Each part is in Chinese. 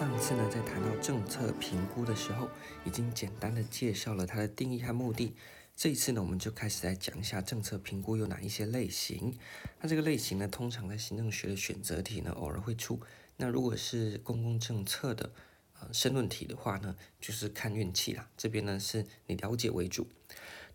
上次呢，在谈到政策评估的时候，已经简单的介绍了它的定义和目的。这一次呢，我们就开始来讲一下政策评估有哪一些类型。那这个类型呢，通常在行政学的选择题呢，偶尔会出。那如果是公共政策的呃申论题的话呢，就是看运气啦。这边呢，是你了解为主。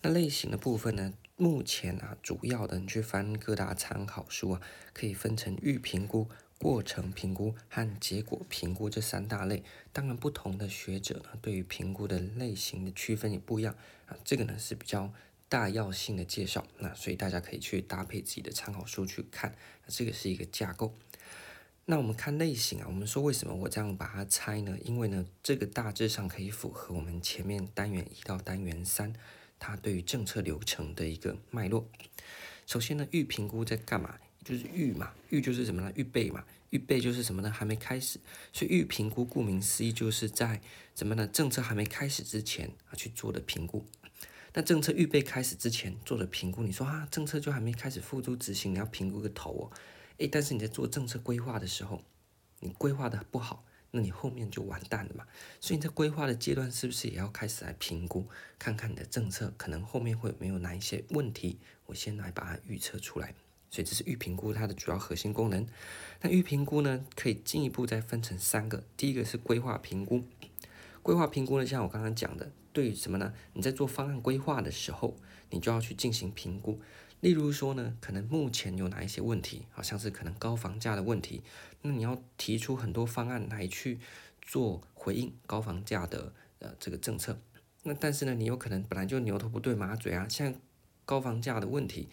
那类型的部分呢，目前啊，主要的你去翻各大参考书啊，可以分成预评估。过程评估和结果评估这三大类，当然不同的学者呢，对于评估的类型的区分也不一样啊。这个呢是比较大要性的介绍，那所以大家可以去搭配自己的参考书去看。那这个是一个架构。那我们看类型啊，我们说为什么我这样把它拆呢？因为呢，这个大致上可以符合我们前面单元一到单元三，它对于政策流程的一个脉络。首先呢，预评估在干嘛？就是预嘛，预就是什么呢？预备嘛，预备就是什么呢？还没开始，所以预评估顾名思义就是在什么呢？政策还没开始之前啊去做的评估。那政策预备开始之前做的评估，你说啊，政策就还没开始付诸执行，你要评估个头哦。诶，但是你在做政策规划的时候，你规划的不好，那你后面就完蛋了嘛。所以你在规划的阶段，是不是也要开始来评估，看看你的政策可能后面会没有哪一些问题？我先来把它预测出来。所以这是预评估它的主要核心功能。那预评估呢，可以进一步再分成三个。第一个是规划评估。规划评估呢，像我刚刚讲的，对于什么呢？你在做方案规划的时候，你就要去进行评估。例如说呢，可能目前有哪一些问题，好像是可能高房价的问题，那你要提出很多方案来去做回应高房价的呃这个政策。那但是呢，你有可能本来就牛头不对马嘴啊，像高房价的问题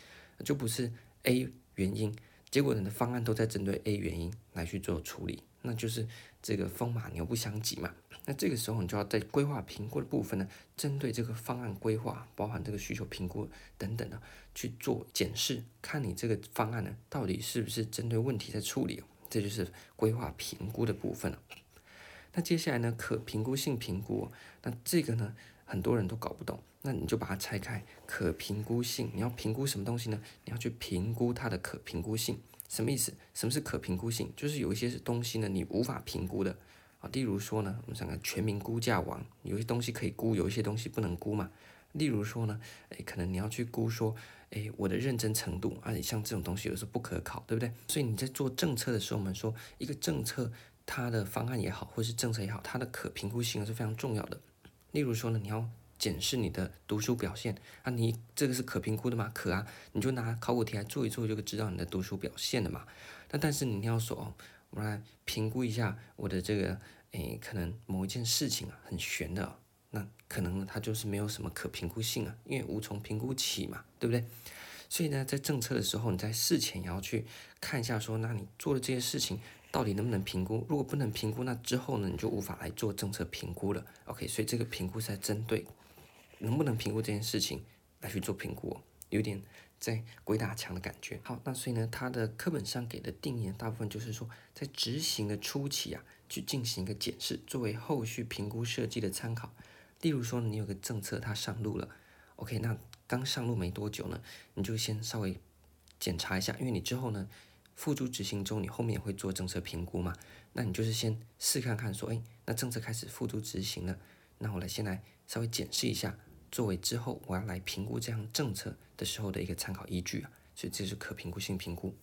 就不是。A 原因，结果你的方案都在针对 A 原因来去做处理，那就是这个风马牛不相及嘛。那这个时候你就要在规划评估的部分呢，针对这个方案规划，包含这个需求评估等等的去做检视，看你这个方案呢到底是不是针对问题在处理，这就是规划评估的部分了。那接下来呢，可评估性评估，那这个呢很多人都搞不懂。那你就把它拆开，可评估性，你要评估什么东西呢？你要去评估它的可评估性，什么意思？什么是可评估性？就是有一些东西呢，你无法评估的啊。例如说呢，我们想看全民估价网，有些东西可以估，有一些东西不能估嘛。例如说呢，诶，可能你要去估说，诶，我的认真程度啊，像这种东西有时候不可考，对不对？所以你在做政策的时候，我们说一个政策，它的方案也好，或是政策也好，它的可评估性是非常重要的。例如说呢，你要。检视你的读书表现啊，你这个是可评估的吗？可啊，你就拿考古题来做一做，就知道你的读书表现了嘛。那但是你要说哦，我来评估一下我的这个，诶，可能某一件事情啊很悬的，那可能它就是没有什么可评估性啊，因为无从评估起嘛，对不对？所以呢，在政策的时候，你在事前也要去看一下，说那你做的这些事情到底能不能评估？如果不能评估，那之后呢，你就无法来做政策评估了。OK，所以这个评估是在针对。能不能评估这件事情来去做评估，有点在鬼打墙的感觉。好，那所以呢，它的课本上给的定义大部分就是说，在执行的初期啊，去进行一个检视，作为后续评估设计的参考。例如说，你有个政策它上路了，OK，那刚上路没多久呢，你就先稍微检查一下，因为你之后呢，付诸执行中，你后面也会做政策评估嘛，那你就是先试看看说，哎，那政策开始付诸执行了，那我来先来稍微检视一下。作为之后我要来评估这样政策的时候的一个参考依据啊，所以这是可评估性评估。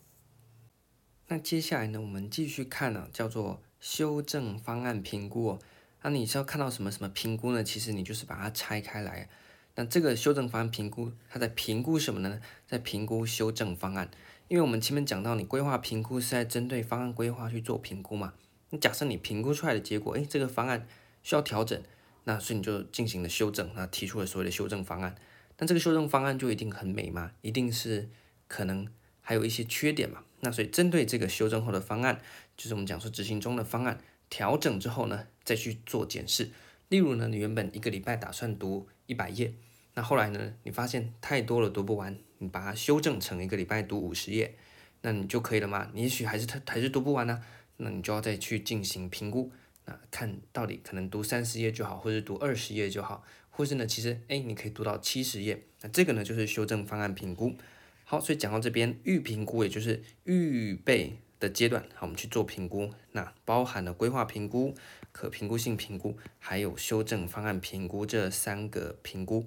那接下来呢，我们继续看呢、啊，叫做修正方案评估哦。那你是要看到什么什么评估呢？其实你就是把它拆开来。那这个修正方案评估，它在评估什么呢？在评估修正方案。因为我们前面讲到，你规划评估是在针对方案规划去做评估嘛。你假设你评估出来的结果，诶，这个方案需要调整。那所以你就进行了修正，那提出了所谓的修正方案。但这个修正方案就一定很美吗？一定是可能还有一些缺点嘛？那所以针对这个修正后的方案，就是我们讲说执行中的方案调整之后呢，再去做检视。例如呢，你原本一个礼拜打算读一百页，那后来呢，你发现太多了读不完，你把它修正成一个礼拜读五十页，那你就可以了吗？你也许还是他还是读不完呢、那你就要再去进行评估。那看到底可能读三十页就好，或者读二十页就好，或是呢，其实哎，你可以读到七十页。那这个呢，就是修正方案评估。好，所以讲到这边，预评估也就是预备的阶段，好，我们去做评估，那包含了规划评估、可评估性评估，还有修正方案评估这三个评估。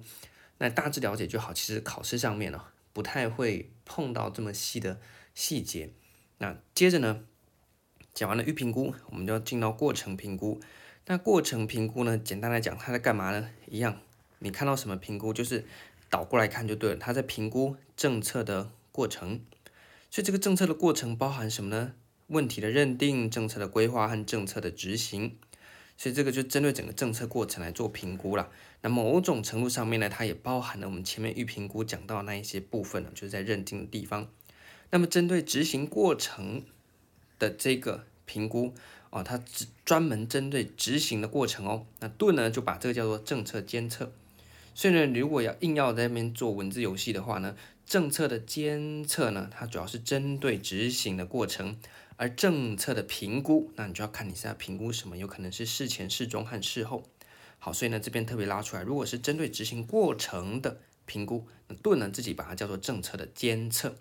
那大致了解就好。其实考试上面呢，不太会碰到这么细的细节。那接着呢，讲完了预评估，我们就要进到过程评估。那过程评估呢，简单来讲，它在干嘛呢？一样，你看到什么评估，就是倒过来看就对了。它在评估政策的过程。所以这个政策的过程包含什么呢？问题的认定、政策的规划和政策的执行。所以这个就针对整个政策过程来做评估了。那某种程度上面呢，它也包含了我们前面预评估讲到那一些部分呢，就是在认定的地方。那么针对执行过程的这个评估哦，它只专门针对执行的过程哦。那盾呢就把这个叫做政策监测。所以呢，如果要硬要在那边做文字游戏的话呢？政策的监测呢，它主要是针对执行的过程，而政策的评估，那你就要看你是在评估什么，有可能是事前、事中和事后。好，所以呢这边特别拉出来，如果是针对执行过程的评估，那盾呢自己把它叫做政策的监测。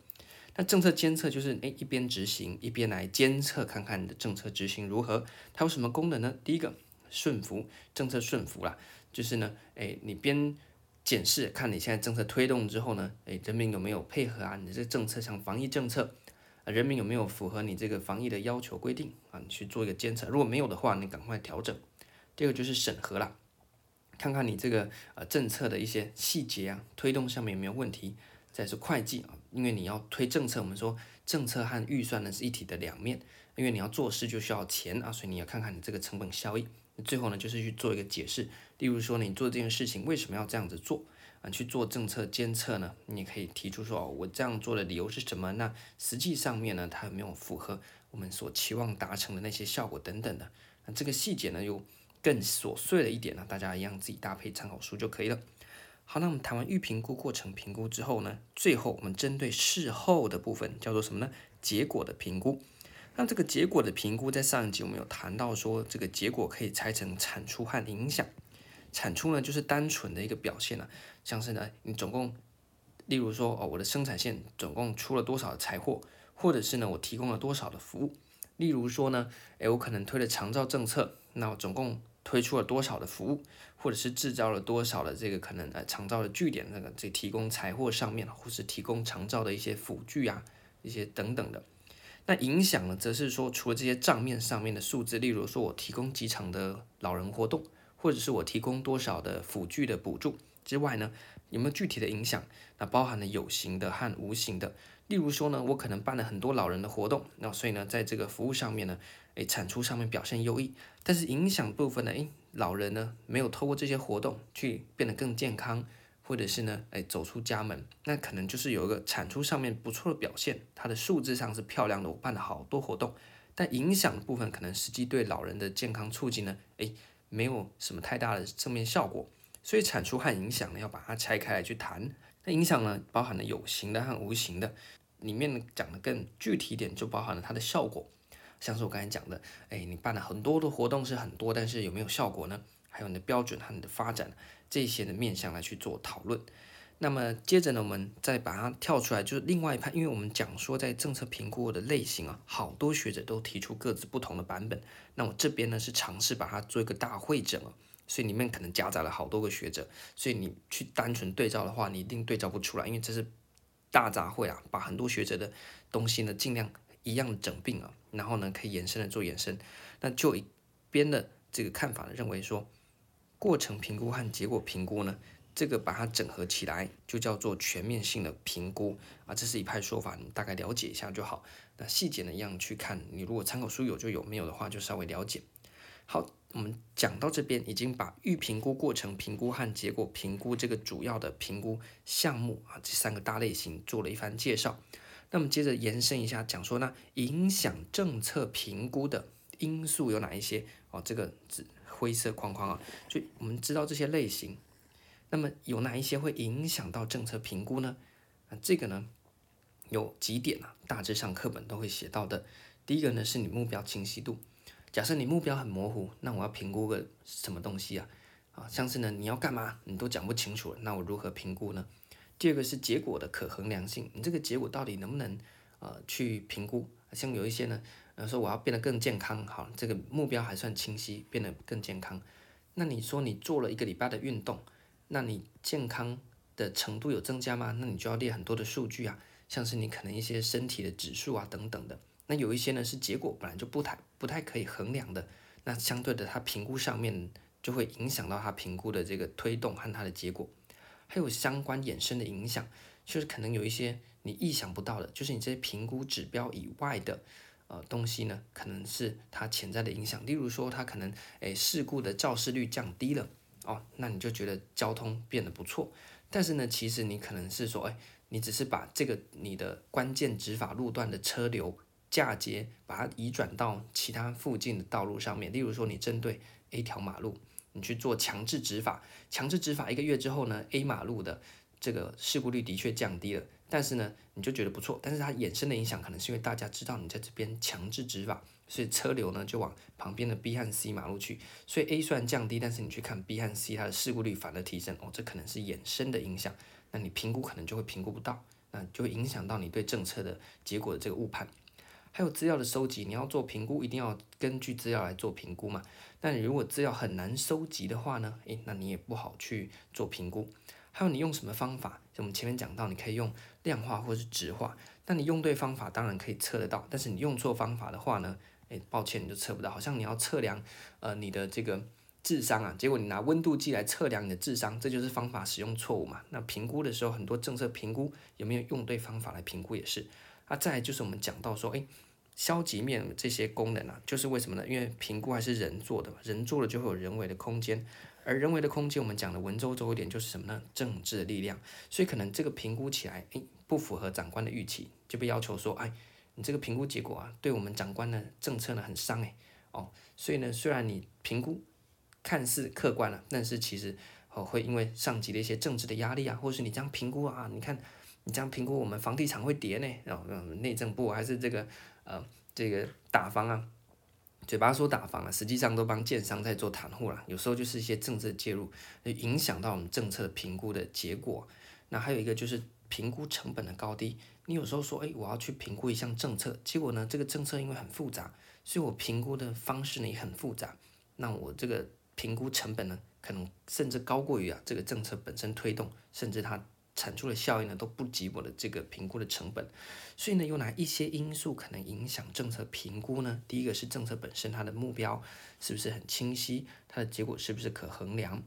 那政策监测就是诶一边执行一边来监测，看看你的政策执行如何。它有什么功能呢？第一个顺服，政策顺服啦，就是呢诶你边。检视看你现在政策推动之后呢，诶，人民有没有配合啊？你的这个政策像防疫政策，人民有没有符合你这个防疫的要求规定啊？你去做一个监测，如果没有的话，你赶快调整。第二个就是审核啦，看看你这个呃政策的一些细节啊，推动上面有没有问题。再是会计啊，因为你要推政策，我们说政策和预算呢是一体的两面，因为你要做事就需要钱啊，所以你要看看你这个成本效益。最后呢，就是去做一个解释。例如说，你做这件事情为什么要这样子做啊？去做政策监测呢？你可以提出说，我这样做的理由是什么？那实际上面呢，它有没有符合我们所期望达成的那些效果等等的？那这个细节呢，又更琐碎了一点呢。大家一样自己搭配参考书就可以了。好，那我们谈完预评估过程评估之后呢，最后我们针对事后的部分叫做什么呢？结果的评估。那这个结果的评估，在上一集我们有谈到说，这个结果可以拆成产出和影响。产出呢，就是单纯的一个表现了，像是呢，你总共，例如说，哦，我的生产线总共出了多少的财货，或者是呢，我提供了多少的服务。例如说呢，诶，我可能推了长照政策，那我总共推出了多少的服务，或者是制造了多少的这个可能呃长照的据点，那个这提供财货上面，或是提供长照的一些辅具啊，一些等等的。那影响呢，则是说，除了这些账面上面的数字，例如说我提供几场的老人活动，或者是我提供多少的辅具的补助之外呢，有没有具体的影响？那包含了有形的和无形的。例如说呢，我可能办了很多老人的活动，那所以呢，在这个服务上面呢，诶，产出上面表现优异，但是影响部分呢，诶，老人呢没有透过这些活动去变得更健康。或者是呢，哎，走出家门，那可能就是有一个产出上面不错的表现，它的数字上是漂亮的，我办了好多活动，但影响部分可能实际对老人的健康促进呢，哎，没有什么太大的正面效果，所以产出和影响呢，要把它拆开来去谈。那影响呢，包含了有形的和无形的，里面讲的更具体一点，就包含了它的效果，像是我刚才讲的，哎，你办了很多的活动是很多，但是有没有效果呢？还有你的标准和你的发展。这些的面向来去做讨论，那么接着呢，我们再把它跳出来，就是另外一派，因为我们讲说在政策评估的类型啊，好多学者都提出各自不同的版本。那我这边呢是尝试把它做一个大汇整，所以里面可能夹杂了好多个学者，所以你去单纯对照的话，你一定对照不出来，因为这是大杂烩啊，把很多学者的东西呢尽量一样整并啊，然后呢可以延伸的做延伸。那就一边的这个看法呢，认为说。过程评估和结果评估呢，这个把它整合起来就叫做全面性的评估啊，这是一派说法，你大概了解一下就好。那细节呢，一样去看，你如果参考书有就有，没有的话就稍微了解。好，我们讲到这边，已经把预评估、过程评估和结果评估这个主要的评估项目啊，这三个大类型做了一番介绍。那么接着延伸一下，讲说呢，影响政策评估的因素有哪一些？哦，这个字。灰色框框啊，就我们知道这些类型，那么有哪一些会影响到政策评估呢？啊，这个呢有几点啊，大致上课本都会写到的。第一个呢是你目标清晰度，假设你目标很模糊，那我要评估个什么东西啊？啊，像是呢你要干嘛，你都讲不清楚，那我如何评估呢？第二个是结果的可衡量性，你这个结果到底能不能呃去评估？像有一些呢，呃，说我要变得更健康，好，这个目标还算清晰，变得更健康。那你说你做了一个礼拜的运动，那你健康的程度有增加吗？那你就要列很多的数据啊，像是你可能一些身体的指数啊等等的。那有一些呢是结果本来就不太不太可以衡量的，那相对的它评估上面就会影响到它评估的这个推动和它的结果，还有相关衍生的影响，就是可能有一些你意想不到的，就是你这些评估指标以外的。呃，东西呢，可能是它潜在的影响，例如说，它可能，诶，事故的肇事率降低了，哦，那你就觉得交通变得不错。但是呢，其实你可能是说，诶，你只是把这个你的关键执法路段的车流嫁接，把它移转到其他附近的道路上面。例如说，你针对 A 条马路，你去做强制执法，强制执法一个月之后呢，A 马路的这个事故率的确降低了。但是呢，你就觉得不错，但是它衍生的影响可能是因为大家知道你在这边强制执法，所以车流呢就往旁边的 B 和 C 马路去，所以 A 虽然降低，但是你去看 B 和 C，它的事故率反而提升，哦，这可能是衍生的影响，那你评估可能就会评估不到，那就会影响到你对政策的结果的这个误判。还有资料的收集，你要做评估，一定要根据资料来做评估嘛。但你如果资料很难收集的话呢，诶，那你也不好去做评估。还有你用什么方法？就我们前面讲到，你可以用量化或是质化。那你用对方法，当然可以测得到。但是你用错方法的话呢？诶，抱歉，你就测不到。好像你要测量呃你的这个智商啊，结果你拿温度计来测量你的智商，这就是方法使用错误嘛。那评估的时候，很多政策评估有没有用对方法来评估也是。啊，再来就是我们讲到说，诶，消极面这些功能啊，就是为什么呢？因为评估还是人做的嘛，人做了就会有人为的空间。而人为的空间，我们讲的文绉绉一点就是什么呢？政治力量。所以可能这个评估起来，诶，不符合长官的预期，就被要求说，哎，你这个评估结果啊，对我们长官的政策呢很伤诶。哦，所以呢，虽然你评估看似客观了，但是其实哦会因为上级的一些政治的压力啊，或者是你这样评估啊，你看你这样评估我们房地产会跌呢，然后内政部还是这个呃这个打房啊。嘴巴说打房啊，实际上都帮建商在做袒护了。有时候就是一些政治介入，影响到我们政策评估的结果。那还有一个就是评估成本的高低。你有时候说，哎，我要去评估一项政策，结果呢，这个政策因为很复杂，所以我评估的方式呢也很复杂。那我这个评估成本呢，可能甚至高过于啊这个政策本身推动，甚至它。产出的效益呢都不及我的这个评估的成本，所以呢有哪一些因素可能影响政策评估呢？第一个是政策本身它的目标是不是很清晰，它的结果是不是可衡量？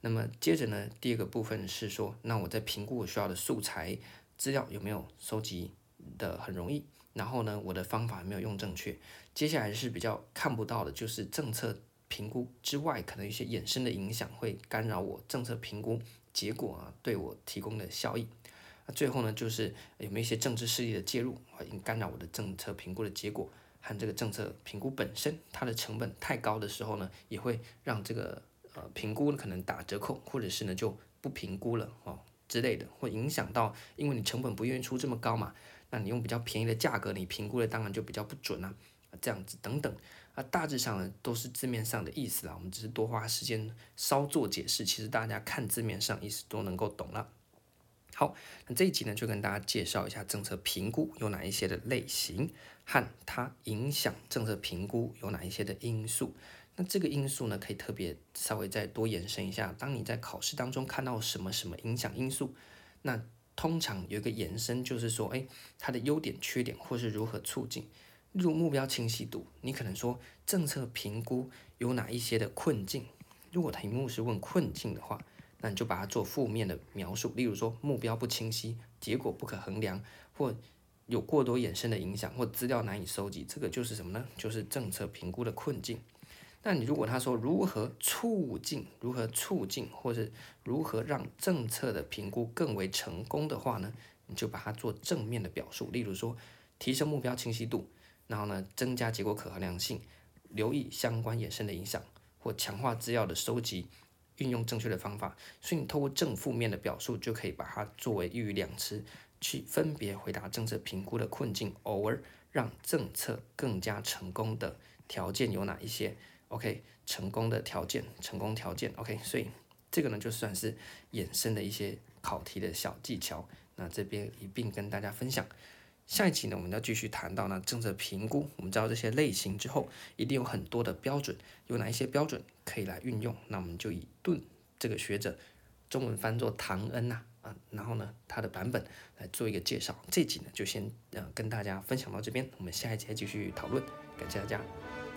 那么接着呢第二个部分是说，那我在评估我需要的素材资料有没有收集的很容易？然后呢我的方法有没有用正确？接下来是比较看不到的，就是政策评估之外可能一些衍生的影响会干扰我政策评估。结果啊，对我提供的效益，那最后呢，就是有没有一些政治势力的介入，啊干扰我的政策评估的结果，和这个政策评估本身，它的成本太高的时候呢，也会让这个呃评估可能打折扣，或者是呢就不评估了哦之类的，会影响到，因为你成本不愿意出这么高嘛，那你用比较便宜的价格，你评估的当然就比较不准啊，这样子等等。啊，大致上呢都是字面上的意思啦，我们只是多花时间稍作解释，其实大家看字面上意思都能够懂了。好，那这一集呢就跟大家介绍一下政策评估有哪一些的类型，和它影响政策评估有哪一些的因素。那这个因素呢可以特别稍微再多延伸一下，当你在考试当中看到什么什么影响因素，那通常有一个延伸就是说，哎，它的优点、缺点或是如何促进。例如目标清晰度，你可能说政策评估有哪一些的困境？如果题目是问困境的话，那你就把它做负面的描述。例如说目标不清晰，结果不可衡量，或有过多衍生的影响，或资料难以收集，这个就是什么呢？就是政策评估的困境。那你如果他说如何促进、如何促进，或是如何让政策的评估更为成功的话呢？你就把它做正面的表述。例如说提升目标清晰度。然后呢，增加结果可衡量性，留意相关衍生的影响，或强化资料的收集，运用正确的方法。所以你透过正负面的表述，就可以把它作为一语两词，去分别回答政策评估的困境，偶尔让政策更加成功的条件有哪一些？OK，成功的条件，成功条件。OK，所以这个呢，就算是衍生的一些考题的小技巧。那这边一并跟大家分享。下一期呢，我们要继续谈到呢政策评估。我们知道这些类型之后，一定有很多的标准，有哪一些标准可以来运用？那我们就以顿这个学者，中文翻作唐恩呐啊，然后呢他的版本来做一个介绍。这集呢就先呃跟大家分享到这边，我们下一集继续讨论。感谢大家。